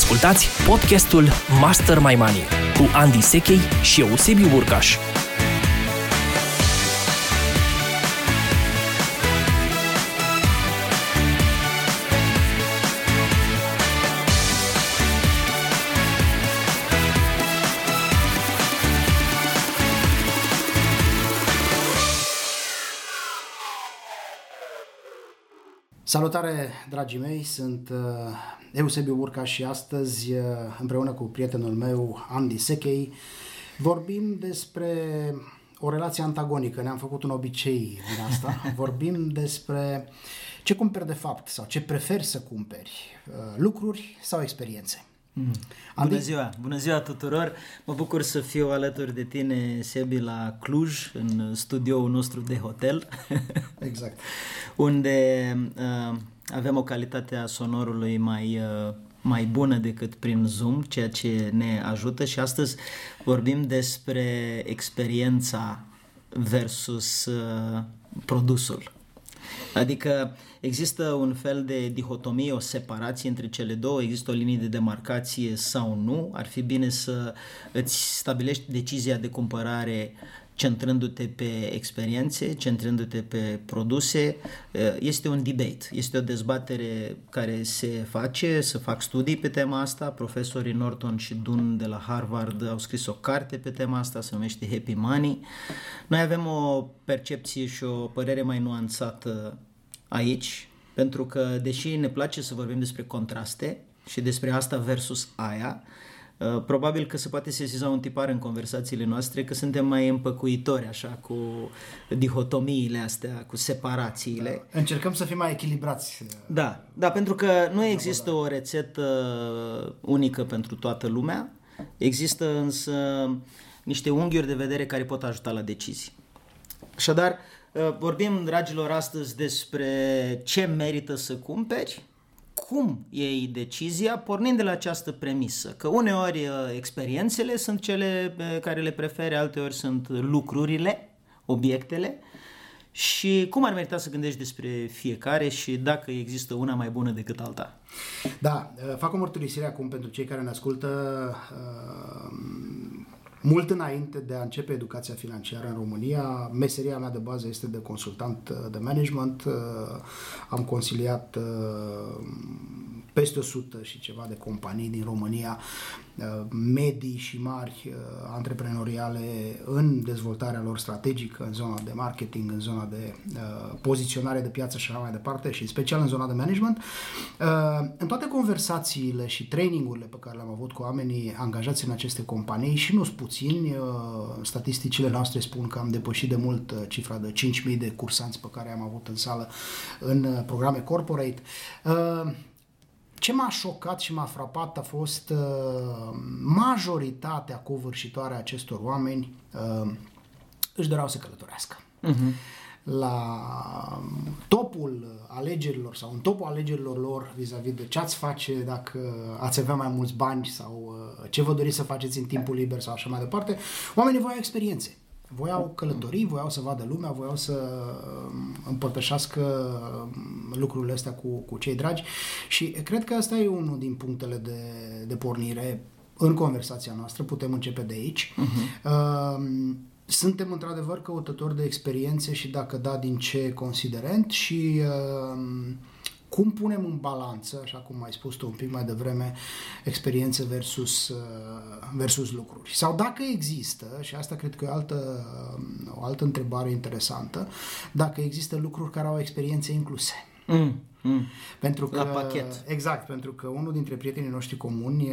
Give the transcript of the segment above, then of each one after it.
Ascultați podcastul Master My Money cu Andy Sechei și Eusebiu Burcaș. Salutare, dragii mei, sunt uh, Eusebiu Burca și astăzi, uh, împreună cu prietenul meu, Andy Sechei, vorbim despre o relație antagonică. Ne-am făcut un obicei din asta. Vorbim despre ce cumperi de fapt sau ce preferi să cumperi, uh, lucruri sau experiențe. Mm. Bună ziua! Bună ziua tuturor! Mă bucur să fiu alături de tine, Sebi, la Cluj, în studioul nostru de hotel. Exact. unde uh, avem o calitate a sonorului mai, uh, mai bună decât prin Zoom, ceea ce ne ajută și astăzi vorbim despre experiența versus uh, produsul. Adică există un fel de dihotomie, o separație între cele două, există o linie de demarcație sau nu. Ar fi bine să îți stabilești decizia de cumpărare centrându-te pe experiențe, centrându-te pe produse. Este un debate, este o dezbatere care se face, să fac studii pe tema asta. Profesorii Norton și Dunn de la Harvard au scris o carte pe tema asta, se numește Happy Money. Noi avem o percepție și o părere mai nuanțată aici, pentru că, deși ne place să vorbim despre contraste și despre asta versus aia, uh, probabil că se poate sesiza un tipar în conversațiile noastre că suntem mai împăcuitori așa cu dihotomiile astea, cu separațiile. Da. Încercăm să fim mai echilibrați. Da, da, pentru că nu există o rețetă unică pentru toată lumea, există însă niște unghiuri de vedere care pot ajuta la decizii. Așadar, Uh, vorbim, dragilor, astăzi despre ce merită să cumperi, cum iei decizia, pornind de la această premisă, că uneori uh, experiențele sunt cele pe care le preferi, alteori sunt lucrurile, obiectele, și cum ar merita să gândești despre fiecare și dacă există una mai bună decât alta? Da, uh, fac o mărturisire acum pentru cei care ne ascultă mult înainte de a începe educația financiară în România, meseria mea de bază este de consultant uh, de management. Uh, am consiliat uh, peste 100 și ceva de companii din România, medii și mari antreprenoriale în dezvoltarea lor strategică, în zona de marketing, în zona de poziționare de piață și așa mai departe și în special în zona de management. În toate conversațiile și trainingurile pe care le-am avut cu oamenii angajați în aceste companii și nu spun puțini. Uh, statisticile noastre spun că am depășit de mult uh, cifra de 5.000 de cursanți pe care am avut în sală în uh, programe corporate. Ce m-a șocat și m-a frapat a fost majoritatea covârșitoare a acestor oameni își doreau să călătorească. Uh-huh la topul alegerilor sau în topul alegerilor lor vis-a-vis de ce ați face dacă ați avea mai mulți bani sau uh, ce vă doriți să faceți în timpul liber sau așa mai departe, oamenii voiau experiențe. Voiau călătorii, voiau să vadă lumea, voiau să um, împărtășească um, lucrurile astea cu, cu cei dragi și cred că asta e unul din punctele de, de pornire în conversația noastră, putem începe de aici. Uh-huh. Uh, suntem într-adevăr căutători de experiențe și dacă da, din ce considerent și uh, cum punem în balanță, așa cum ai spus tu un pic mai devreme, experiențe versus, uh, versus lucruri. Sau dacă există, și asta cred că e o altă, o altă întrebare interesantă, dacă există lucruri care au experiențe incluse. Mm. Mm. Pentru că, La pachet. Exact, pentru că unul dintre prietenii noștri comuni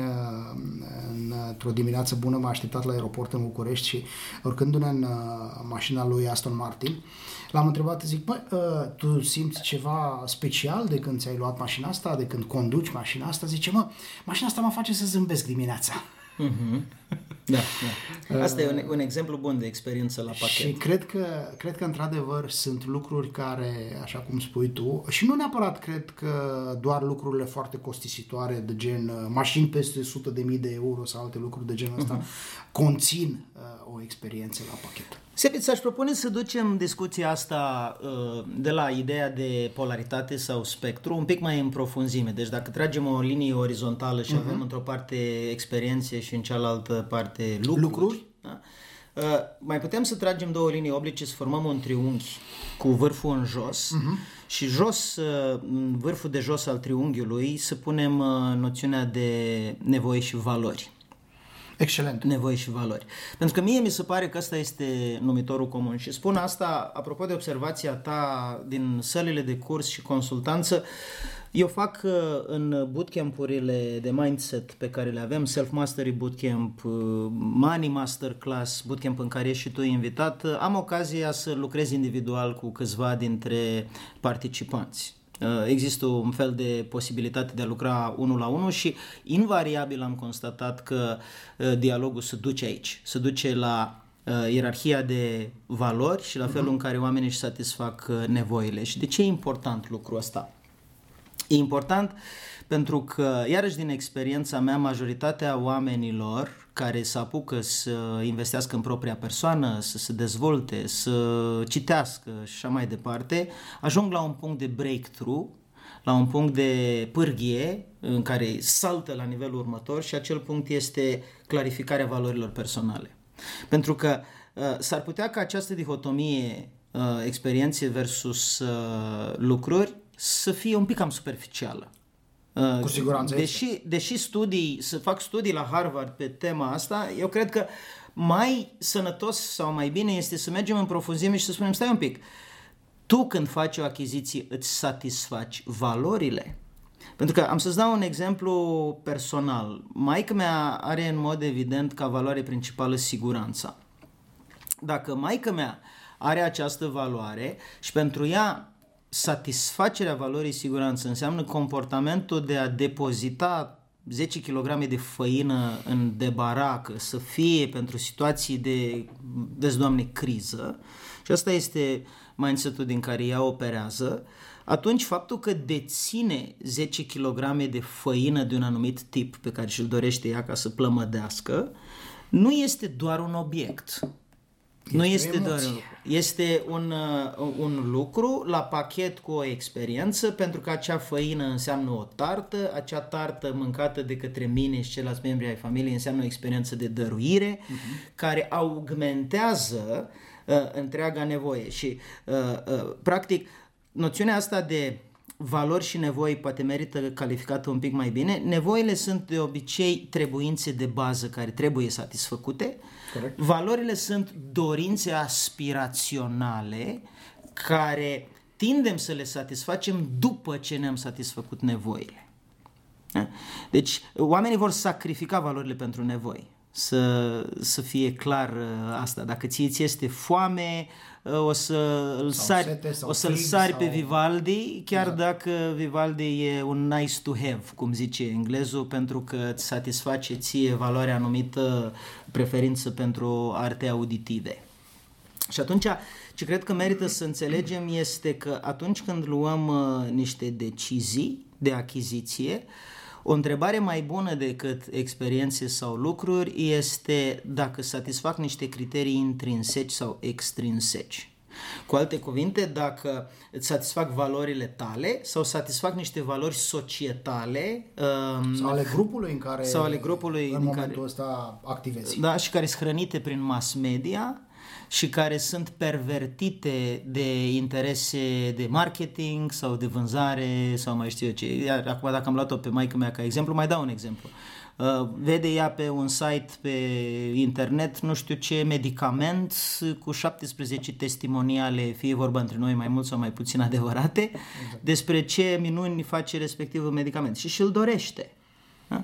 într-o dimineață bună m-a așteptat la aeroport în București și urcându-ne în uh, mașina lui Aston Martin, l-am întrebat, zic, bă, uh, tu simți ceva special de când ți-ai luat mașina asta, de când conduci mașina asta? Zice, mă, mașina asta mă face să zâmbesc dimineața. Mm-hmm. Da, da. Asta e un, un exemplu bun de experiență la pachet. Și cred că, cred că într-adevăr sunt lucruri care, așa cum spui tu, și nu neapărat cred că doar lucrurile foarte costisitoare de gen uh, mașini peste 100 de mii de euro sau alte lucruri de genul ăsta uh-huh. conțin uh, o experiență la pachet. Sepi, ți-aș propune să ducem discuția asta uh, de la ideea de polaritate sau spectru un pic mai în profunzime. Deci dacă tragem o linie orizontală și uh-huh. avem într-o parte experiențe și în cealaltă parte lucruri, lucruri? Da? Uh, mai putem să tragem două linii oblice, să formăm un triunghi cu vârful în jos uh-huh. și jos, uh, în vârful de jos al triunghiului, să punem noțiunea de nevoi și valori. Excelent. Nevoi și valori. Pentru că mie mi se pare că ăsta este numitorul comun și spun asta apropo de observația ta din sălile de curs și consultanță. Eu fac uh, în bootcampurile de mindset pe care le avem, Self-Mastery Bootcamp, uh, Money Masterclass, bootcamp în care ești și tu invitat, uh, am ocazia să lucrez individual cu câțiva dintre participanți. Uh, există un fel de posibilitate de a lucra unul la unul și invariabil am constatat că uh, dialogul se duce aici, se duce la uh, ierarhia de valori și la felul în care oamenii își satisfac nevoile. Și de ce e important lucrul ăsta? E important pentru că, iarăși din experiența mea, majoritatea oamenilor care să apucă să investească în propria persoană, să se dezvolte, să citească și așa mai departe, ajung la un punct de breakthrough, la un punct de pârghie în care saltă la nivelul următor și acel punct este clarificarea valorilor personale. Pentru că uh, s-ar putea ca această dihotomie uh, experiențe versus uh, lucruri să fie un pic cam superficială. Uh, Cu siguranță deși, este. deși studii, să fac studii la Harvard pe tema asta, eu cred că mai sănătos sau mai bine este să mergem în profunzime și să spunem, stai un pic, tu când faci o achiziție îți satisfaci valorile? Pentru că am să-ți dau un exemplu personal. Maica mea are în mod evident ca valoare principală siguranța. Dacă maica mea are această valoare și pentru ea satisfacerea valorii siguranță înseamnă comportamentul de a depozita 10 kg de făină în debaracă să fie pentru situații de, vezi doamne, criză și asta este mindset-ul din care ea operează, atunci faptul că deține 10 kg de făină de un anumit tip pe care și-l dorește ea ca să plămădească, nu este doar un obiect. Nu este doar un lucru. Este un, uh, un lucru la pachet cu o experiență, pentru că acea făină înseamnă o tartă, acea tartă mâncată de către mine și ceilalți membri ai familiei înseamnă o experiență de dăruire, uh-huh. care augmentează uh, întreaga nevoie. Și, uh, uh, practic, noțiunea asta de valori și nevoi poate merită calificată un pic mai bine. Nevoile sunt de obicei trebuințe de bază care trebuie satisfăcute. Corect. Valorile sunt dorințe aspiraționale care tindem să le satisfacem după ce ne-am satisfăcut nevoile. Da? Deci, oamenii vor sacrifica valorile pentru nevoi. Să, să fie clar uh, asta. Dacă ție ți este foame, o să-l sari, sete, o să-l sari sau... pe Vivaldi, chiar exact. dacă Vivaldi e un nice to have, cum zice englezul, pentru că îți satisface ție valoarea anumită preferință pentru arte auditive. Și atunci, ce cred că merită să înțelegem este că atunci când luăm uh, niște decizii de achiziție, o întrebare mai bună decât experiențe sau lucruri este dacă satisfac niște criterii intrinseci sau extrinseci. Cu alte cuvinte, dacă îți satisfac valorile tale sau satisfac niște valori societale um, sau ale grupului în care sau ale grupului în momentul care, ăsta activezi. Da, și care sunt hrănite prin mass media și care sunt pervertite de interese de marketing sau de vânzare sau mai știu eu ce. Iar acum dacă am luat-o pe maică mea ca exemplu, mai dau un exemplu. Uh, vede ea pe un site pe internet nu știu ce medicament cu 17 testimoniale, fie vorba între noi mai mult sau mai puțin adevărate, exact. despre ce minuni face respectivul medicament și și-l dorește. Da?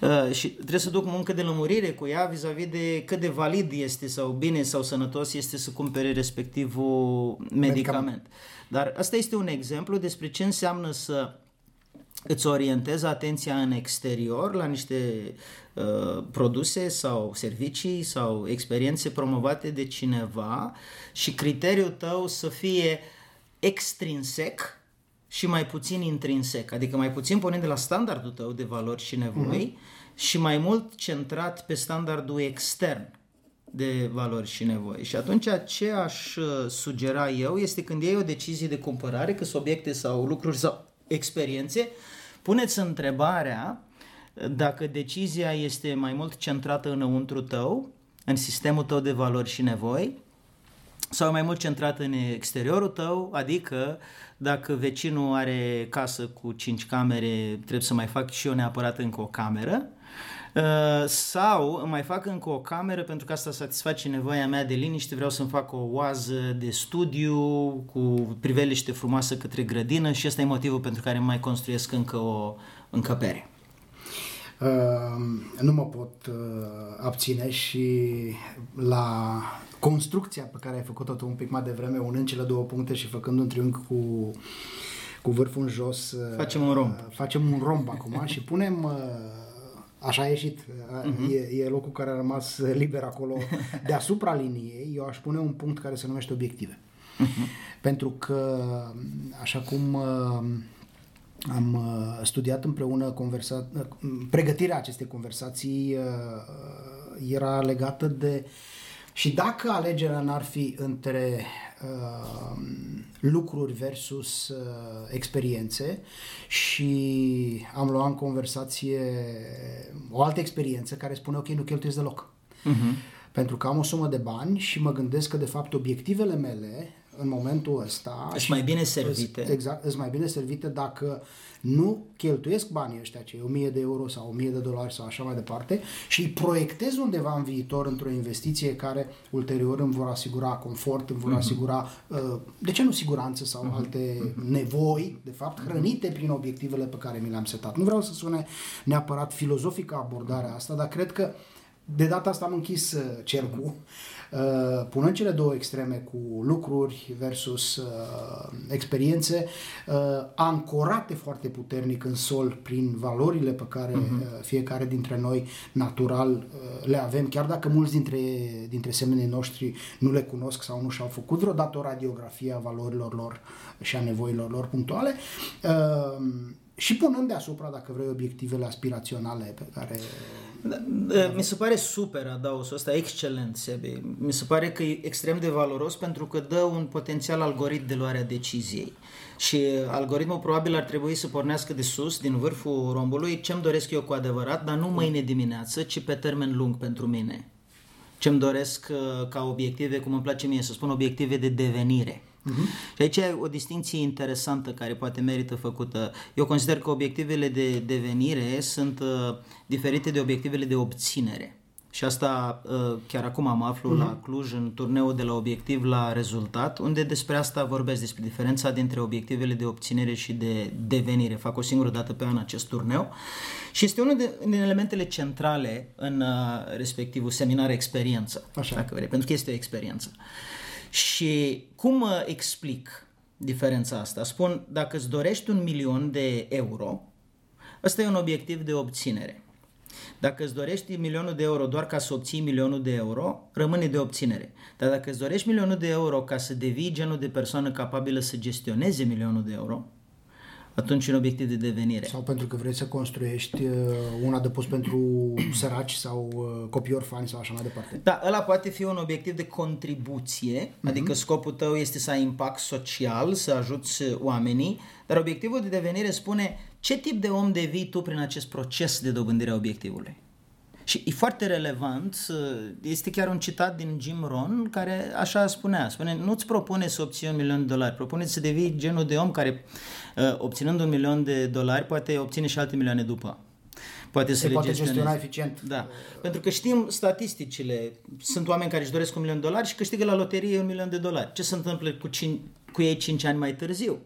Uh, și trebuie să duc muncă de lămurire cu ea vis-a-vis de cât de valid este sau bine sau sănătos este să cumpere respectivul medicament. medicament. Dar asta este un exemplu despre ce înseamnă să îți orientezi atenția în exterior la niște uh, produse sau servicii sau experiențe promovate de cineva și criteriul tău să fie extrinsec și mai puțin intrinsec, adică mai puțin pornind de la standardul tău de valori și nevoi uh-huh. și mai mult centrat pe standardul extern de valori și nevoi. Și atunci ce aș uh, sugera eu este când iei o decizie de cumpărare, că sunt obiecte sau lucruri sau experiențe, puneți întrebarea dacă decizia este mai mult centrată înăuntru tău, în sistemul tău de valori și nevoi, sau mai mult centrată în exteriorul tău, adică dacă vecinul are casă cu 5 camere, trebuie să mai fac și eu neapărat încă o cameră, Uh, sau mai fac încă o cameră pentru că asta satisface nevoia mea de liniște, vreau să-mi fac o oază de studiu cu priveliște frumoasă către grădină și ăsta e motivul pentru care mai construiesc încă o încăpere. Uh, nu mă pot uh, abține și la construcția pe care ai făcut-o tu un pic mai devreme, unând cele două puncte și făcând un triunghi cu, cu vârful în jos. Uh, facem un romb. Uh, facem un romb acum și punem uh, Așa a ieșit. Uh-huh. E, e locul care a rămas liber acolo deasupra liniei. Eu aș pune un punct care se numește obiective. Uh-huh. Pentru că, așa cum uh, am uh, studiat împreună conversa- uh, pregătirea acestei conversații era legată de și dacă alegerea n-ar fi între uh, lucruri versus uh, experiențe și am luat în conversație o altă experiență care spune ok, nu cheltuiesc deloc. Uh-huh. Pentru că am o sumă de bani și mă gândesc că de fapt obiectivele mele în momentul ăsta... Sunt mai bine servite. Exact, sunt mai bine servite dacă nu cheltuiesc banii ăștia, cei 1000 de euro sau 1000 de dolari sau așa mai departe și îi proiectez undeva în viitor într-o investiție care ulterior îmi vor asigura confort, îmi vor uh-huh. asigura, uh, de ce nu siguranță sau uh-huh. alte nevoi, de fapt, hrănite prin obiectivele pe care mi le-am setat. Nu vreau să sune neapărat filozofică abordarea asta, dar cred că de data asta am închis uh, cercul Uh, punând cele două extreme cu lucruri versus uh, experiențe, uh, ancorate foarte puternic în sol prin valorile pe care uh-huh. fiecare dintre noi natural uh, le avem, chiar dacă mulți dintre, dintre semenii noștri nu le cunosc sau nu și-au făcut vreodată o radiografie a valorilor lor și a nevoilor lor punctuale. Uh, și punând deasupra, dacă vrei, obiectivele aspiraționale pe care da, da, mi se pare super adausul ăsta, excelent, Sebi. Mi se pare că e extrem de valoros pentru că dă un potențial algoritm de luare a deciziei. Și algoritmul probabil ar trebui să pornească de sus, din vârful rombului, ce-mi doresc eu cu adevărat, dar nu mâine dimineață, ci pe termen lung pentru mine. Ce-mi doresc uh, ca obiective, cum îmi place mie să spun, obiective de devenire. Uh-huh. Și aici e o distinție interesantă care poate merită făcută. Eu consider că obiectivele de devenire sunt uh, diferite de obiectivele de obținere. Și asta uh, chiar acum am aflu uh-huh. la Cluj în turneul de la obiectiv la rezultat, unde despre asta vorbesc, despre diferența dintre obiectivele de obținere și de devenire. Fac o singură dată pe an acest turneu și este unul din elementele centrale în uh, respectivul seminar experiență, Așa. dacă vrei, pentru că este o experiență. Uh, și cum explic diferența asta? Spun, dacă îți dorești un milion de euro, ăsta e un obiectiv de obținere. Dacă îți dorești milionul de euro doar ca să obții milionul de euro, rămâne de obținere. Dar dacă îți dorești milionul de euro ca să devii genul de persoană capabilă să gestioneze milionul de euro, atunci un obiectiv de devenire. Sau pentru că vrei să construiești uh, un adăpost pentru săraci sau uh, copii orfani sau așa mai departe. Da, ăla poate fi un obiectiv de contribuție, uh-huh. adică scopul tău este să ai impact social, să ajuți oamenii, dar obiectivul de devenire spune ce tip de om devii tu prin acest proces de dobândire a obiectivului. Și e foarte relevant, este chiar un citat din Jim Rohn care așa spunea, spune, nu-ți propune să obții un milion de dolari, propune să devii genul de om care uh, obținând un milion de dolari poate obține și alte milioane după. Poate să Se le poate gestiona eficient. Da. Pentru că știm statisticile. Sunt oameni care își doresc un milion de dolari și câștigă la loterie un milion de dolari. Ce se întâmplă cu, cin- cu ei 5 ani mai târziu?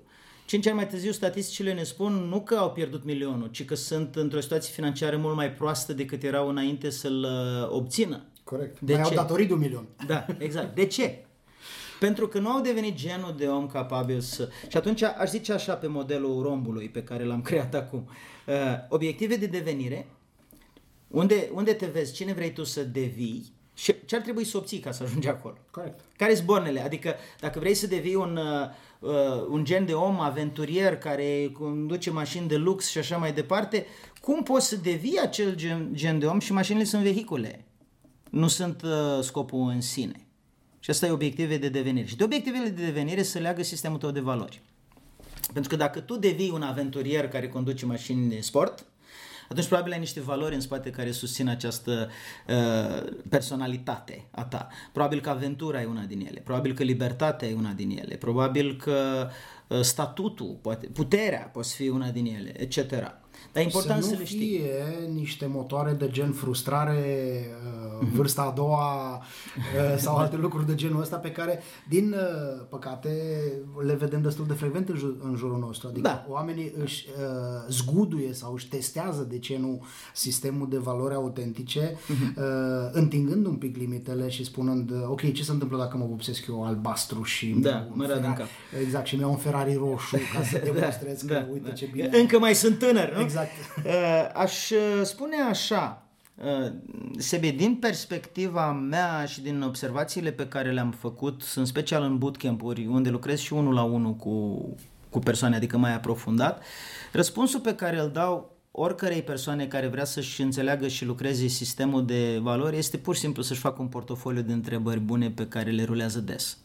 Cinci ani mai târziu, statisticile ne spun nu că au pierdut milionul, ci că sunt într-o situație financiară mult mai proastă decât erau înainte să-l uh, obțină. Corect. De mai ce? au datorit de un milion. Da, exact. De ce? Pentru că nu au devenit genul de om capabil să... Și atunci aș zice așa pe modelul rombului pe care l-am creat acum. Uh, obiective de devenire, unde, unde te vezi, cine vrei tu să devii și ce ar trebui să obții ca să ajungi acolo. Corect. Care sunt bornele? Adică dacă vrei să devii un, uh, un gen de om aventurier care conduce mașini de lux și așa mai departe, cum poți să devii acel gen, gen de om și mașinile sunt vehicule? Nu sunt uh, scopul în sine. Și asta e obiective de devenire. Și de obiectivele de devenire se leagă sistemul tău de valori. Pentru că dacă tu devii un aventurier care conduce mașini de sport, atunci probabil ai niște valori în spate care susțin această uh, personalitate a ta. Probabil că aventura e una din ele, probabil că libertatea e una din ele, probabil că uh, statutul, poate, puterea poate fi una din ele, etc. Dar e important să, să nu le știi. fie niște motoare de gen frustrare, uh, vârsta a doua uh, sau alte lucruri de genul ăsta pe care, din uh, păcate, le vedem destul de frecvent în, jur, în jurul nostru. Adică Da. oamenii își uh, zguduie sau își testează, de ce nu, sistemul de valori autentice, uh, întingând un pic limitele și spunând, uh, ok, ce se întâmplă dacă mă vopsesc eu albastru și Da, mi-au un mă rad în Ferrari- cap. Exact, și mi-au un Ferrari roșu ca să demonstrez că, uite da. ce bine... Încă mai sunt tânăr, nu? Exact. Uh, Aș uh, spune așa, uh, Sebi, din perspectiva mea și din observațiile pe care le-am făcut, în special în bootcamp-uri, unde lucrez și unul la unul cu, cu persoane, adică mai aprofundat, răspunsul pe care îl dau oricărei persoane care vrea să-și înțeleagă și lucreze sistemul de valori este pur și simplu să-și facă un portofoliu de întrebări bune pe care le rulează des.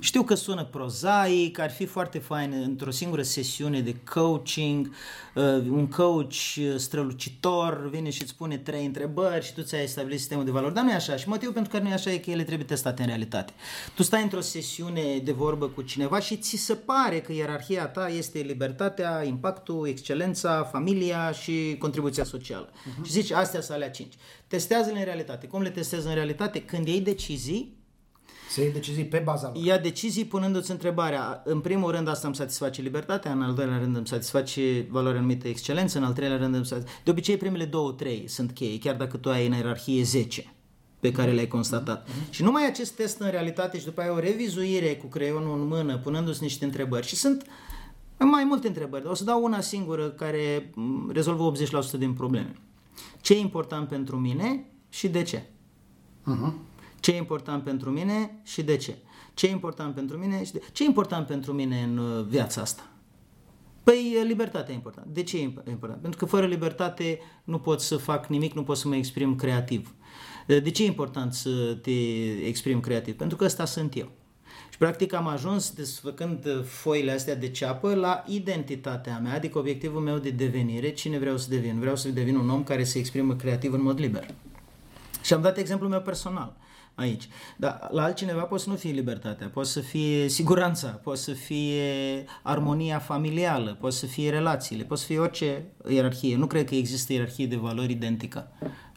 Știu că sună prozaic, ar fi foarte fain într-o singură sesiune de coaching, uh, un coach strălucitor vine și îți pune trei întrebări și tu ți-ai stabilit sistemul de valori, dar nu e așa. Și motivul pentru care nu e așa e că ele trebuie testate în realitate. Tu stai într-o sesiune de vorbă cu cineva și ți se pare că ierarhia ta este libertatea, impactul, excelența, familia și contribuția socială. Și zici, astea sunt alea cinci. Testează-le în realitate. Cum le testezi în realitate? Când iei decizii, Să iei decizii pe baza lor. ia decizii punându-ți întrebarea, în primul rând asta îmi satisface libertatea, în al doilea rând îmi satisface valoarea anumită excelență, în al treilea rând îmi satisface... De obicei primele două, trei sunt cheie, chiar dacă tu ai în ierarhie 10 pe care le-ai constatat. Și numai acest test în realitate și după aia o revizuire cu creionul în mână, punându-ți niște întrebări. Și sunt mai multe întrebări, dar o să dau una singură care m, rezolvă 80% din probleme. Ce e important pentru mine și de ce? Uh-huh. Ce e important pentru mine și de ce? Ce e important pentru mine și de ce e important pentru mine în uh, viața asta? Păi libertatea e importantă. De ce e imp- important? Pentru că fără libertate nu pot să fac nimic, nu pot să mă exprim creativ. De ce e important să te exprim creativ? Pentru că ăsta sunt eu. Și practic am ajuns, desfăcând uh, foile astea de ceapă, la identitatea mea, adică obiectivul meu de devenire, cine vreau să devin. Vreau să devin un om care se exprimă creativ în mod liber. Și am dat exemplul meu personal aici. Dar la altcineva poate să nu fie libertatea, poate să fie siguranța, poate să fie armonia familială, poate să fie relațiile, poate să fie orice ierarhie. Nu cred că există ierarhie de valori identică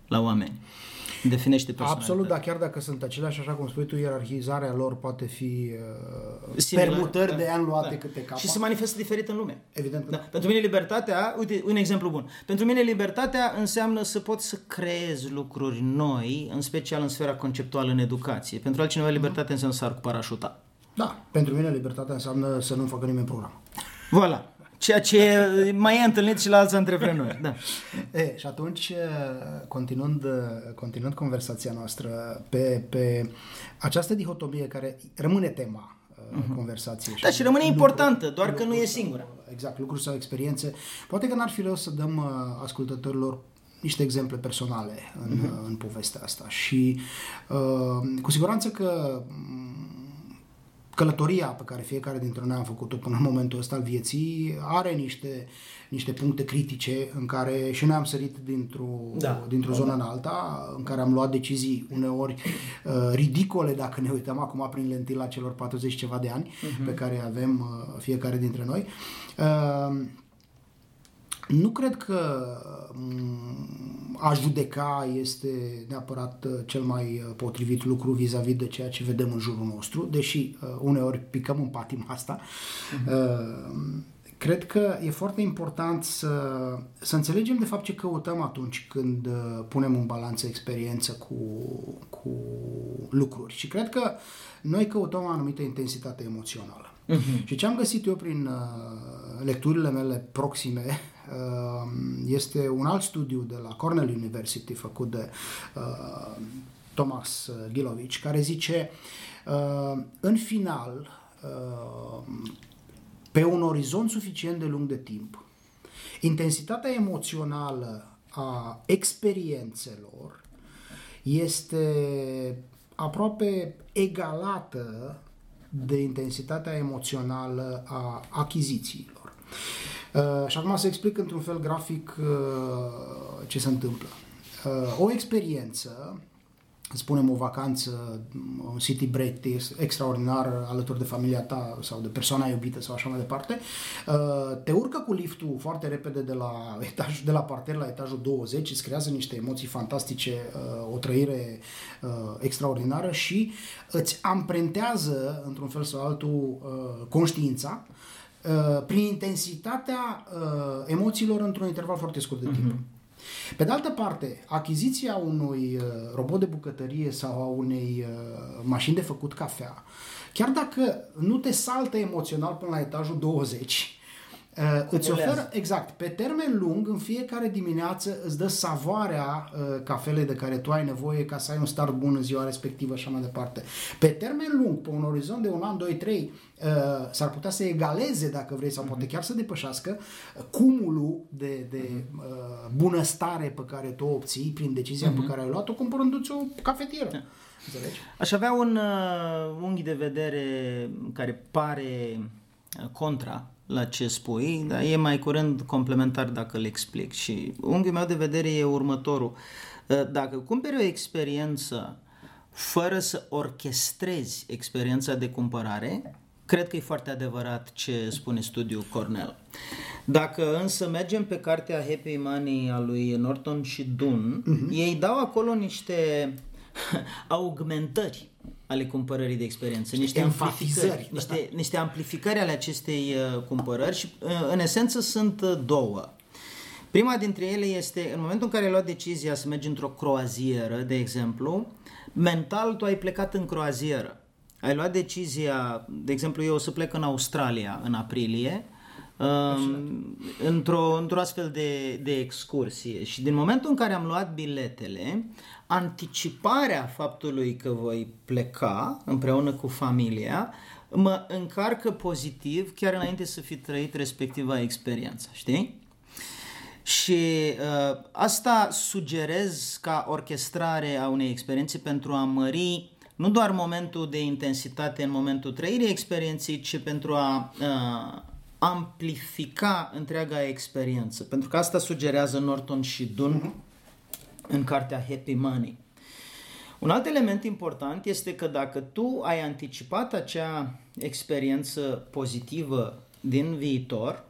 la oameni. Definește personalitatea. Absolut, dar chiar dacă sunt aceleași, așa cum spui tu, ierarhizarea lor poate fi uh, Similar, permutări da, de ani luate da. câte capa. Și se manifestă diferit în lume. Evident că Da. Pentru mine libertatea, uite, un exemplu bun. Pentru mine libertatea înseamnă să poți să creezi lucruri noi, în special în sfera conceptuală în educație. Pentru altcineva libertatea înseamnă să sar cu parașuta. Da, pentru mine libertatea înseamnă să nu facă nimeni program. Voilà. Ceea ce mai e întâlnit și la alți antreprenori. Da. E, și atunci, uh, continuând, uh, continuând conversația noastră pe, pe această dihotomie care rămâne tema uh, conversației. Mhm. Da, și rămâne importantă, doar că nu e singura. Exact, lucruri sau experiențe. Poate că n-ar fi rău să dăm uh, ascultătorilor niște exemple personale în, Mhm. uh, în povestea asta și uh, cu siguranță că mm, călătoria pe care fiecare dintre noi am făcut-o până în momentul ăsta al vieții are niște, niște puncte critice în care și noi am sărit dintr-o, Da. dintr-o zonă în alta, în care am luat decizii uneori uh, ridicole dacă ne uităm acum prin lentila celor 40 ceva de ani uh-huh. pe care avem uh, fiecare dintre noi. Uh, nu cred că mm, a judeca este neapărat uh, cel mai uh, potrivit lucru vis-a-vis de ceea ce vedem în jurul nostru, deși uh, uneori picăm în patima asta. Uh, cred că e foarte important să, să înțelegem de fapt ce căutăm atunci când uh, punem în balanță experiență cu, cu lucruri. Și cred că noi căutăm o anumită intensitate emoțională. Uh-huh. Și ce am găsit eu prin uh, lecturile mele proxime uh, este un alt studiu de la Cornell University făcut de uh, Thomas Gilovici, care zice uh, în final uh, pe un orizont suficient de lung de timp, intensitatea emoțională a experiențelor este aproape egalată de intensitatea emoțională a achizițiilor. Uh, și acum să explic într-un fel grafic uh, ce se întâmplă. Uh, o experiență spunem, o vacanță, un city break extraordinar alături de familia ta sau de persoana iubită sau așa mai departe, uh, te urcă cu liftul foarte repede de la, etaj, de la parter la etajul 20, îți creează niște emoții fantastice, uh, o trăire uh, extraordinară și îți amprentează, într-un fel sau altul, conștiința prin intensitatea emoțiilor într-un interval foarte scurt de timp. Uh-huh. Pe de altă parte, achiziția unui uh, robot de bucătărie sau a unei uh, mașini de făcut cafea, chiar dacă nu te saltă emoțional până la etajul 20, Uh, îți oferă, exact, pe termen lung, în fiecare dimineață îți dă savoarea uh, cafelei de care tu ai nevoie ca să ai un start bun în ziua respectivă și așa mai departe. Pe termen lung, pe un orizont de un an, doi, trei, uh, s-ar putea să egaleze, dacă vrei, sau poate chiar să depășească uh, cumulul de, de uh, bunăstare pe care tu o obții prin decizia uh-huh. pe mhm. care ai luat-o cumpărându-ți o cafetieră. Yeah. Înțelegi? Aș avea un uh, unghi de vedere care pare uh, contra la ce spui, dar e mai curând complementar dacă le explic. Și unghiul meu de vedere e următorul. Ă, dacă cumperi o experiență fără să orchestrezi experiența de cumpărare, cred că e foarte adevărat ce spune studiul Cornell. Dacă însă mergem pe cartea Happy Money a lui Norton și Dunn, uh-huh. ei dau acolo niște augmentări ale cumpărării de experiență, niște amplificări, niște, da. niște amplificări ale acestei uh, cumpărări și uh, în esență sunt uh, două. Prima dintre ele este în momentul în care ai luat decizia să mergi într-o croazieră, de exemplu, mental tu ai plecat în croazieră. Ai luat decizia, de exemplu, eu o să plec în Australia în aprilie, um, într-o, într-o astfel de, de excursie. Și din momentul în care am luat biletele, anticiparea faptului că voi pleca împreună cu familia mă încarcă pozitiv chiar înainte să fi trăit respectiva experiență, știi? Și uh, asta sugerez ca orchestrare a unei experiențe pentru a mări nu doar momentul de intensitate în momentul trăirii experienței, ci pentru a uh, amplifica întreaga experiență. Pentru că asta sugerează Norton și Dunn uh-huh în cartea Happy Money. Un alt element important este că dacă tu ai anticipat acea experiență pozitivă din viitor,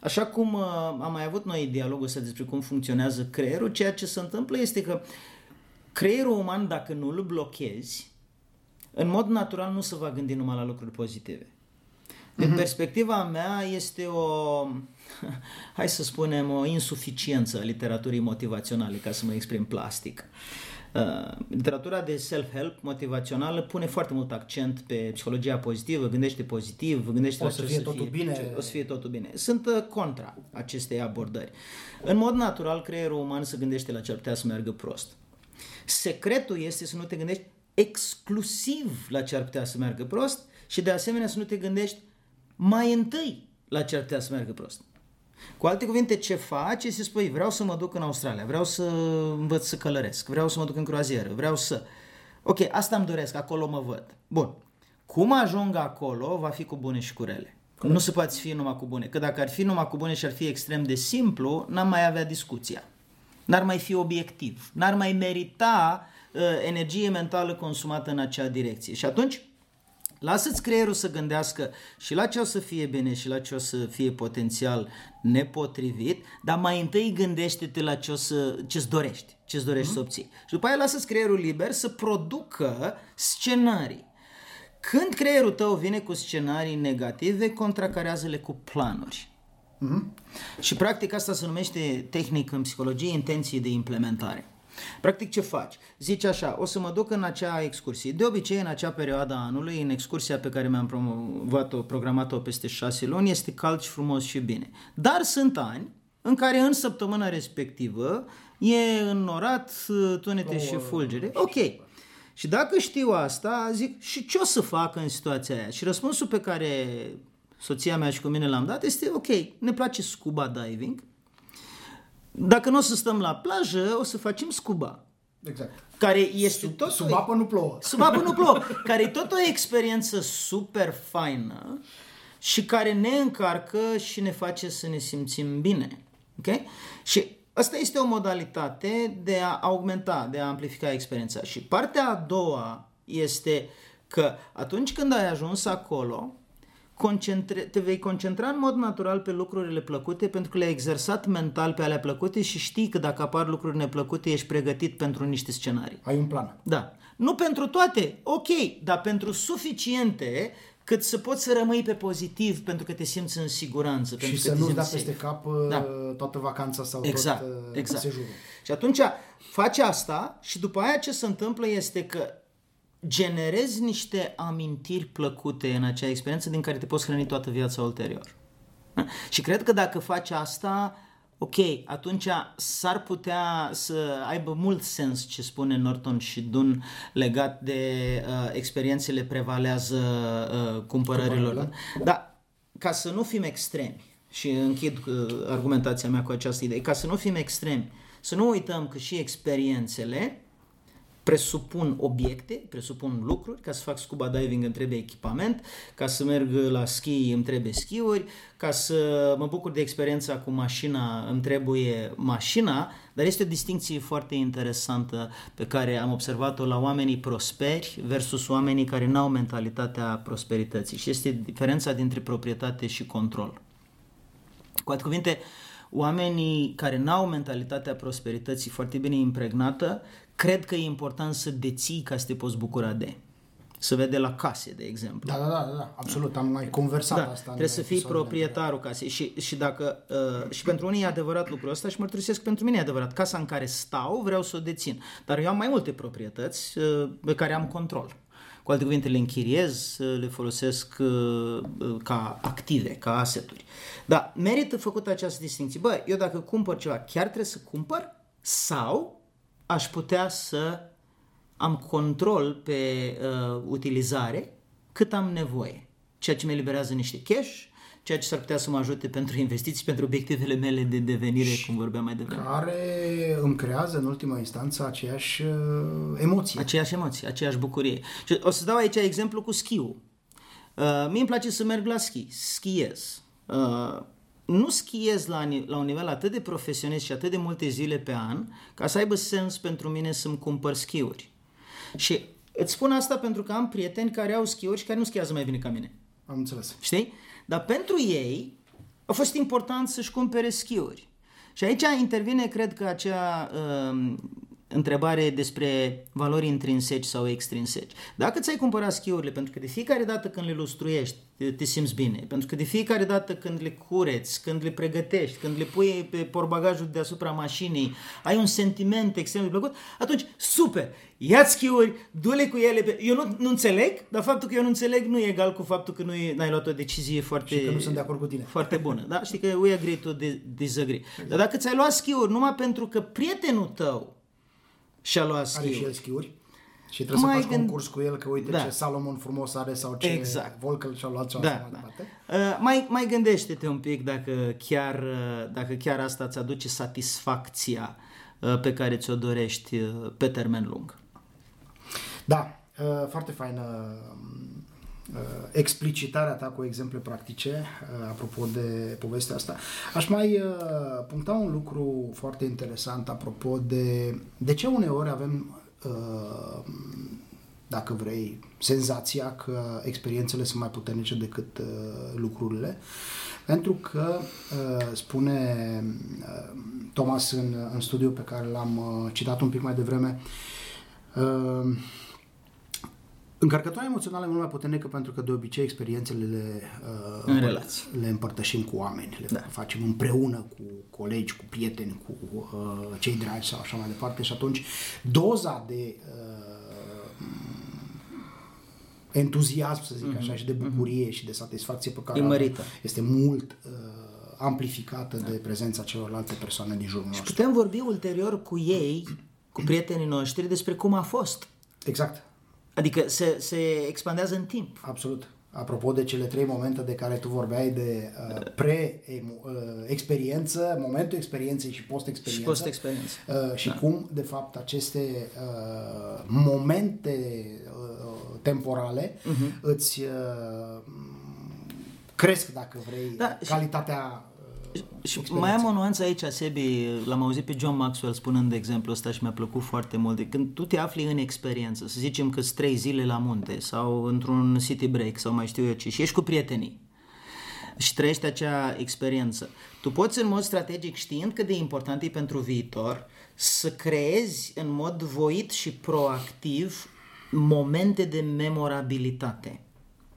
așa cum uh, am mai avut noi dialogul ăsta despre cum funcționează creierul, ceea ce se întâmplă este că creierul uman, dacă nu îl blochezi, în mod natural nu se va gândi numai la lucruri pozitive. Din uh-huh. perspectiva mea este o, hai să spunem, o insuficiență a literaturii motivaționale, ca să mă exprim plastic. Uh, literatura de self-help motivațională pune foarte mult accent pe psihologia pozitivă, gândește pozitiv, gândește o să fie totul fie, bine. O să fie totul bine. Sunt uh, contra acestei abordări. În mod natural, creierul uman se gândește la ce ar putea să meargă prost. Secretul este să nu te gândești exclusiv la ce ar putea să meargă prost și de asemenea să nu te gândești mai întâi la ce ar putea să meargă prost. Cu alte cuvinte, ce faci este să spui, vreau să mă duc în Australia, vreau să învăț să călăresc, vreau să mă duc în croazieră, vreau să... Ok, asta îmi doresc, acolo mă văd. Bun. Cum ajung acolo va fi cu bune și cu rele. Cum? Nu se poate fi numai cu bune. Că dacă ar fi numai cu bune și ar fi extrem de simplu, n-am mai avea discuția. N-ar mai fi obiectiv. N-ar mai merita uh, energie mentală consumată în acea direcție. Și atunci, Lasă-ți creierul să gândească și la ce o să fie bine și la ce o să fie potențial nepotrivit, dar mai întâi gândește-te la ce o să, ce-ți dorești, ce-ți dorești mm-hmm. să obții. Și după aia lasă-ți creierul liber să producă scenarii. Când creierul tău vine cu scenarii negative, contracarează-le cu planuri. Uh-huh. Și practic asta se numește tehnic în psihologie intenție de implementare. Practic ce faci? Zici așa, o să mă duc în acea excursie. De obicei, în acea perioadă a anului, în excursia pe care mi-am promovat-o, programat-o peste șase luni, este cald și frumos și bine. Dar sunt ani în care în săptămâna respectivă e înnorat, tunete și fulgere. Ok. Și dacă știu asta, zic, și ce o să fac în situația aia? Și răspunsul pe care soția mea și cu mine l-am dat este, ok, ne place scuba diving, dacă nu o să stăm la plajă, o să facem scuba. Exact. Care este tot Sub apă nu plouă. Sub apă nu plouă. care e tot o experiență super faină și care ne încarcă și ne face să ne simțim bine. Ok? Și asta este o modalitate de a augmenta, de a amplifica experiența. Și partea a doua este că atunci când ai ajuns acolo, concentre, te vei concentra în mod natural pe lucrurile plăcute pentru că le-ai exersat mental pe alea plăcute și știi că dacă apar lucruri neplăcute ești pregătit pentru niște scenarii. Ai un plan. Da. Nu pentru toate, ok, dar pentru suficiente cât să poți să rămâi pe pozitiv pentru că te simți în siguranță. Și pentru să că nu-ți te da simți peste safe. cap Da. uh, toată vacanța sau Exact, tot uh, exact. sejurul. Și atunci faci asta și după aia ce se întâmplă este că generezi niște amintiri plăcute în acea experiență din care te poți hrăni toată viața ulterior. Da? Și cred că dacă faci asta, ok, atunci s-ar putea să aibă mult sens ce spune Norton și Dun legat de uh, experiențele prevalează uh, cumpărărilor. Cumpărările. Dar ca să nu fim extremi, și închid uh, argumentația mea cu această idee, ca să nu fim extremi, să nu uităm că și experiențele presupun obiecte, presupun lucruri, ca să fac scuba diving îmi trebuie echipament, ca să merg la schi îmi trebuie schiuri, ca să mă bucur de experiența cu mașina îmi trebuie mașina, dar este o distinție foarte interesantă pe care am observat-o la oamenii prosperi versus oamenii care n-au mentalitatea prosperității și este diferența dintre proprietate și control. Cu alte cuvinte, oamenii care n-au mentalitatea prosperității foarte bine impregnată, cred că e important să deții ca să te poți bucura de. Să vede la case, de exemplu. Da, da, da, da, absolut. Am mai conversat Da, asta. în trebuie să fii episoadele proprietarul casei și, și dacă uh, și pentru unii e adevărat lucrul ăsta și mărturisesc pentru mine e adevărat. Casa în care stau vreau să o dețin, dar eu am mai multe proprietăți uh, pe care am control. Cu alte cuvinte, le închiriez, uh, le folosesc uh, uh, ca active, ca aseturi. Da, merită făcută această distinție. Bă, eu dacă cumpăr ceva, chiar trebuie să cumpăr sau aș putea să am control pe uh, utilizare cât am nevoie. Ceea ce mi eliberează niște cash, ceea ce s-ar putea să mă ajute pentru investiții, pentru obiectivele mele de devenire, cum vorbeam mai devreme. Care îmi creează în ultima instanță aceeași uh, emoție. Aceeași emoție, aceeași bucurie. Și o să dau aici exemplu cu schiul. Uh, mie îmi place să merg la schi, schiez. Uh, nu schiez la, ni- la un nivel atât de profesionist și atât de multe zile pe an ca să aibă sens pentru mine să-mi cumpăr schiuri. Și îți spun asta pentru că am prieteni care au schiuri și care nu schiază mai bine ca mine. Am înțeles. Știi? Dar pentru ei a fost important să-și cumpere schiuri. Și aici intervine, cred că, acea uh, întrebare despre valori intrinseci sau extrinseci. Dacă ți-ai cumpărat schiurile pentru că de fiecare dată când le lustruiești te, te simți bine, pentru că de fiecare dată când le cureți, când le pregătești, când le pui pe porbagajul deasupra mașinii, ai un sentiment extrem de plăcut, atunci super! Ia-ți schiuri, du-le cu ele. Pe... Eu nu, nu înțeleg, dar faptul că eu nu înțeleg nu e egal cu faptul că nu e, n-ai luat o decizie foarte... Și că nu sunt de acord cu tine. Foarte bună, da? Știi că we agree to di- disagree. Dar dacă ți-ai luat schiuri numai pentru că prietenul tău și-a luat Are și schiuri, el schiuri. Și trebuie Mai să faci gând- concurs cu el că uite Da. ce Salomon frumos are sau ce Exact. Volkel și-a luat sau da, așa mai da. departe. Uh, mai, mai gândește-te un pic dacă chiar, uh, dacă chiar asta îți aduce satisfacția uh, pe care ți-o dorești uh, pe termen lung. Da, uh, foarte faină uh, explicitarea ta cu exemple practice, uh, apropo de povestea asta. Aș mai uh, puncta un lucru foarte interesant apropo de de ce uneori avem, uh, dacă vrei, senzația că experiențele sunt mai puternice decât uh, lucrurile. Pentru că, uh, spune uh, Thomas în, în studiul pe care l-am uh, citat un pic mai devreme, uh, Încărcătoarea emoțională e mult mai puternică pentru că de obicei experiențele le, uh, În relații. le împărtășim cu oameni, le da. facem împreună cu colegi, cu prieteni, cu uh, cei dragi sau așa mai departe și atunci doza de uh, entuziasm, să zic așa, și de bucurie și de satisfacție pe care E o avem mărită. este mult uh, amplificată de prezența celorlalte persoane din jurul Și nostru. putem vorbi ulterior cu ei, cu prietenii noștri, despre cum a fost. Exact. Adică se, se expandează în timp. Absolut. Apropo de cele trei momente de care tu vorbeai de uh, pre-experiență, momentul experienței și post-experiență. Și post-experiență. Uh, și da. cum, de fapt, aceste uh, momente uh, temporale uh-huh. îți uh, cresc, dacă vrei, Da, da, și- calitatea uh, Și experienței. mai am o nuanță aici, Sebi, l-am auzit pe John Maxwell spunând de exemplu ăsta și mi-a plăcut foarte mult. De Când tu te afli în experiență, să zicem că trei zile la munte sau într-un city break sau mai știu eu ce, și ești cu prietenii și trăiești acea experiență. Tu poți în mod strategic, știind cât de important e pentru viitor, să creezi în mod voit și proactiv momente de memorabilitate.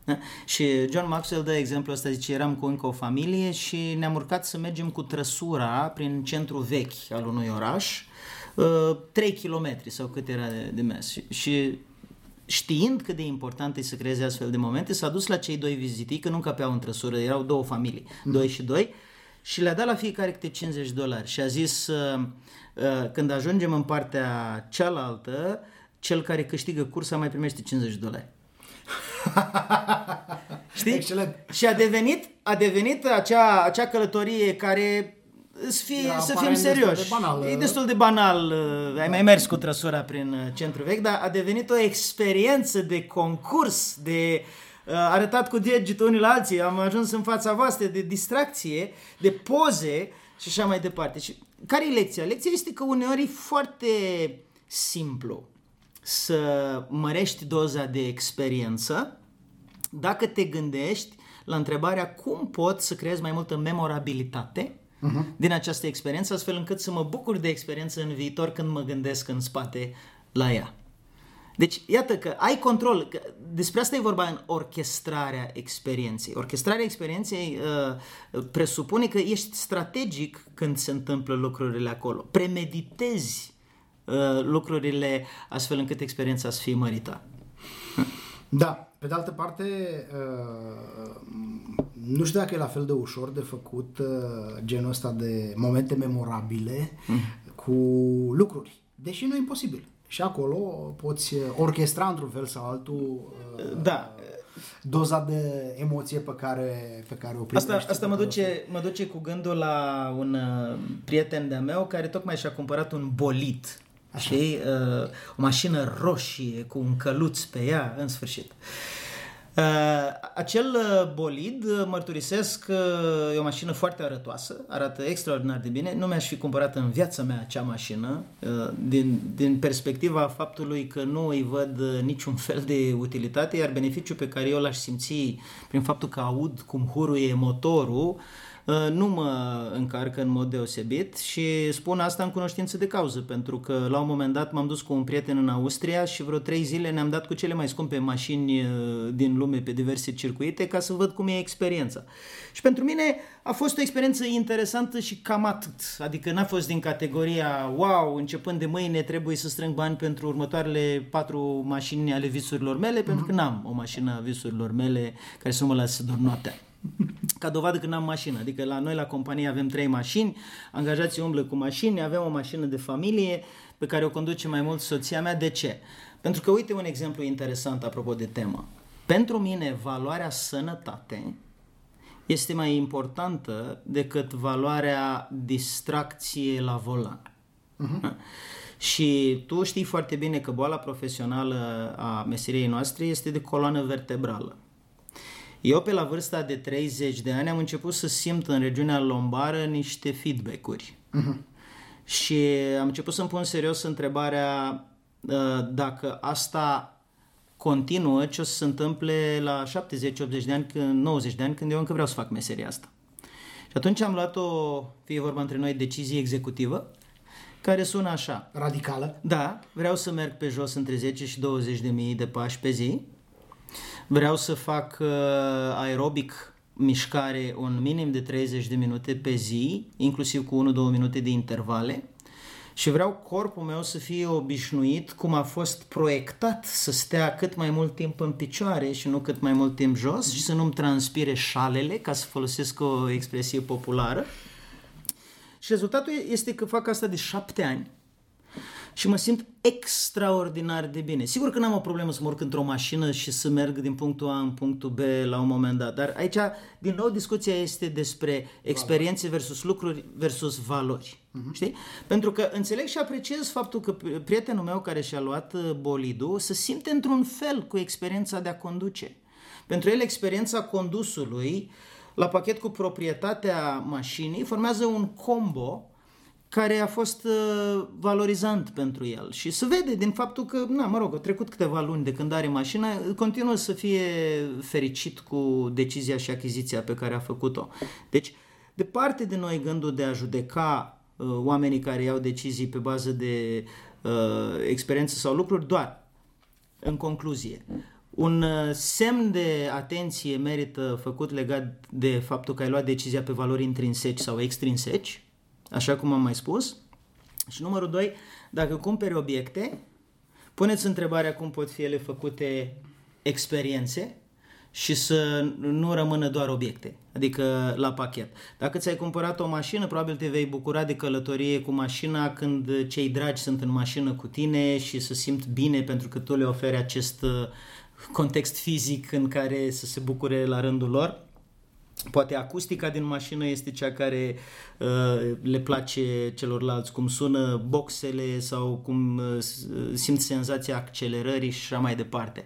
Da? Și John Maxwell dă exemplu ăsta, zice, eram cu încă o familie și ne-am urcat să mergem cu trăsura prin centru vechi al unui oraș, uh, 3 km sau cât era de, de mers. Și, și știind cât de important e să creeze astfel de momente, s-a dus la cei doi vizitii, că nu capeau în trăsură, erau două familii, doi și doi, și le-a dat la fiecare câte 50 de dolari și a zis, uh, uh, când ajungem în partea cealaltă, cel care câștigă cursa mai primește 50 de dolari. Știi? Excelent. Și a devenit, a devenit acea, acea călătorie care să, fie, Da, să aparent fim destul serioși. de banală. E destul de banal. uh, Ai mai mers cu trăsura prin uh, centru vechi, dar a devenit o experiență de concurs, de uh, arătat cu degetul unii la alții. Am ajuns în fața voastră de distracție, de poze și așa mai departe. Și care e lecția? Lecția este că uneori e foarte simplu să mărești doza de experiență dacă te gândești la întrebarea cum pot să creez mai multă memorabilitate uh-huh. din această experiență, astfel încât să mă bucur de experiență în viitor când mă gândesc în spate la ea. Deci, iată că ai control. Că despre asta e vorba în orchestrarea experienței. Orchestrarea experienței uh, presupune că ești strategic când se întâmplă lucrurile acolo. Premeditezi uh, lucrurile astfel încât experiența să fie mărită. Da, pe de altă parte, uh, nu știu dacă e la fel de ușor de făcut uh, genul ăsta de momente memorabile cu lucruri, deși nu e imposibil. Și acolo poți orchestra într-un fel sau altul uh, Da, doza de emoție pe care, pe care o primești. Asta, asta pe mă, care o duce, mă duce cu gândul la un uh, prieten de-a meu care tocmai și-a cumpărat un bolit. Știi? Uh, o mașină roșie cu un căluț pe ea, în sfârșit. Uh, acel uh, bolid, uh, mărturisesc, uh, e o mașină foarte arătoasă, arată extraordinar de bine. Nu mi-aș fi cumpărat în viața mea acea mașină, uh, din, din perspectiva faptului că nu îi văd uh, niciun fel de utilitate, iar beneficiul pe care eu l-aș simți prin faptul că aud cum huruie motorul, uh, nu mă încarcă în mod deosebit și spun asta în cunoștință de cauză, pentru că la un moment dat m-am dus cu un prieten în Austria și vreo trei zile ne-am dat cu cele mai scumpe mașini uh, din lume pe diverse circuite ca să văd cum e experiența. Și pentru mine a fost o experiență interesantă și cam atât. Adică n-a fost din categoria wow, începând de mâine trebuie să strâng bani pentru următoarele patru mașini ale visurilor mele, pentru că n-am o mașină a visurilor mele care să nu mă lasă să dorm noaptea. Ca dovadă că n-am mașină. Adică la noi la companie avem trei mașini, angajații umblă cu mașini, avem o mașină de familie pe care o conduce mai mult soția mea. De ce? Pentru că uite un exemplu interesant apropo de temă. Pentru mine valoarea sănătate este mai importantă decât valoarea distracție la volan. Uh-huh. Și tu știi foarte bine că boala profesională a meseriei noastre este de coloană vertebrală. Eu pe la vârsta de 30 de ani am început să simt în regiunea lombară niște feedback-uri. Uh-huh. Și am început să-mi pun serios întrebarea uh, dacă asta continuă, ce o să se întâmple la 70-80 de ani, când, 90 de ani, când eu încă vreau să fac meseria asta. Și atunci am luat o, fie vorba între noi, decizie executivă care sună așa. Radicală? Da, vreau să merg pe jos între 10 și 20 de mii de pași pe zi. Vreau să fac uh, aerobic mișcare un minim de 30 de minute pe zi, inclusiv cu 1-2 minute de intervale. Și vreau corpul meu să fie obișnuit cum a fost proiectat să stea cât mai mult timp în picioare și nu cât mai mult timp jos și să nu-mi transpire șalele, ca să folosesc o expresie populară. Și rezultatul este că fac asta de șapte ani și mă simt extraordinar de bine. Sigur că n-am o problemă să mă urc într-o mașină și să merg din punctul A în punctul B la un moment dat, dar aici, din nou, discuția este despre experiențe versus lucruri versus valori. Uh-huh. Știi? Pentru că înțeleg și apreciez faptul că prietenul meu care și-a luat uh, bolidul se simte într-un fel cu experiența de a conduce. Pentru el, experiența condusului la pachet cu proprietatea mașinii formează un combo care a fost uh, valorizant pentru el și se vede din faptul că, na, mă rog, au trecut câteva luni de când are mașina, continuă să fie fericit cu decizia și achiziția pe care a făcut-o. Deci, departe de noi gândul de a judeca uh, oamenii care iau decizii pe bază de uh, experiență sau lucruri, doar în concluzie. Un uh, semn de atenție merită făcut legat de faptul că ai luat decizia pe valori intrinseci sau extrinseci, așa cum am mai spus. Și numărul 2, dacă cumperi obiecte, puneți întrebarea cum pot fi ele făcute experiențe și să nu rămână doar obiecte, adică la pachet. Dacă ți-ai cumpărat o mașină, probabil te vei bucura de călătorie cu mașina când cei dragi sunt în mașină cu tine și să simt bine pentru că tu le oferi acest uh, context fizic în care să se bucure la rândul lor. Poate acustica din mașină este cea care uh, le place celorlalți, cum sună boxele sau cum uh, simt senzația accelerării și așa mai departe.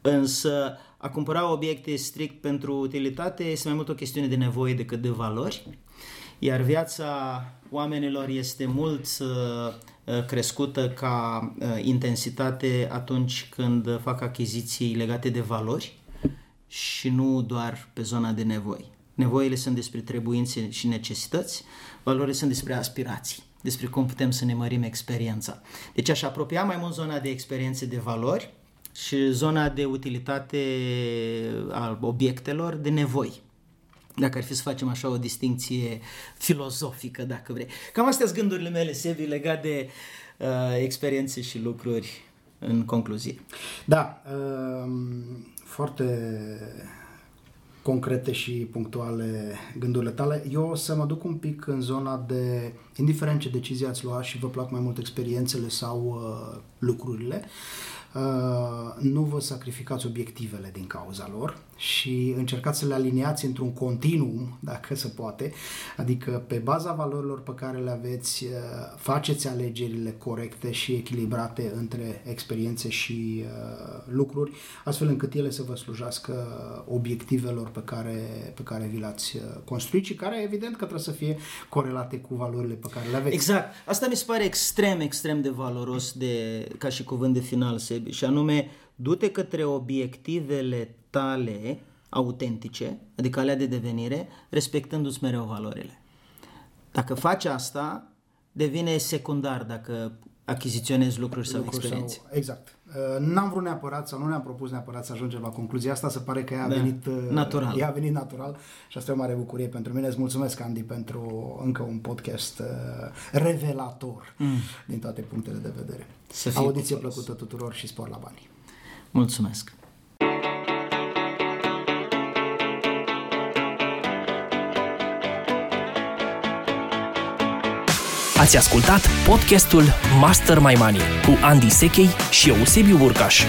Însă a cumpăra obiecte strict pentru utilitate este mai mult o chestiune de nevoie decât de valori, iar viața oamenilor este mult uh, crescută ca uh, intensitate atunci când fac achiziții legate de valori și nu doar pe zona de nevoi. Nevoile sunt despre trebuințe și necesități, valorile sunt despre aspirații, despre cum putem să ne mărim experiența. Deci aș apropia mai mult zona de experiențe de valori și zona de utilitate al obiectelor de nevoi. Dacă ar fi să facem așa o distinție filozofică, dacă vrei. Cam astea sunt gândurile mele, Sevi, legate de uh, experiențe și lucruri în concluzie. Da, uh, foarte concrete și punctuale gândurile tale. Eu o să mă duc un pic în zona de, indiferent ce decizie ați luat și vă plac mai mult experiențele sau uh, lucrurile, uh, nu vă sacrificați obiectivele din cauza lor și încercați să le aliniați într-un continuum, dacă se poate, adică pe baza valorilor pe care le aveți, uh, faceți alegerile corecte și echilibrate între experiențe și uh, lucruri, astfel încât ele să vă slujească obiectivelor pe care, pe care vi le-ați uh, construit și care evident că trebuie să fie corelate cu valorile pe care le aveți. Exact. Asta mi se pare extrem, extrem de valoros de, ca și cuvânt de final, Sebi, și anume du-te către obiectivele tale autentice, adică alea de devenire, respectându-ți mereu valorile. Dacă faci asta, devine secundar dacă achiziționezi lucruri sau lucruri experiențe. Sau, exact. Uh, n-am vrut neapărat sau nu ne-am propus neapărat să ajungem la concluzia asta, se pare că ea a da, venit uh, natural. Ea a venit natural și asta e o mare bucurie pentru mine. Îți mulțumesc, Andy, pentru încă un podcast uh, revelator mm. din toate punctele de vedere. Să Audiție plăcută tuturor și spor la bani. Mulțumesc! Ați ascultat podcastul Master My Money cu Andy Sechei și Eusebiu Burcaș.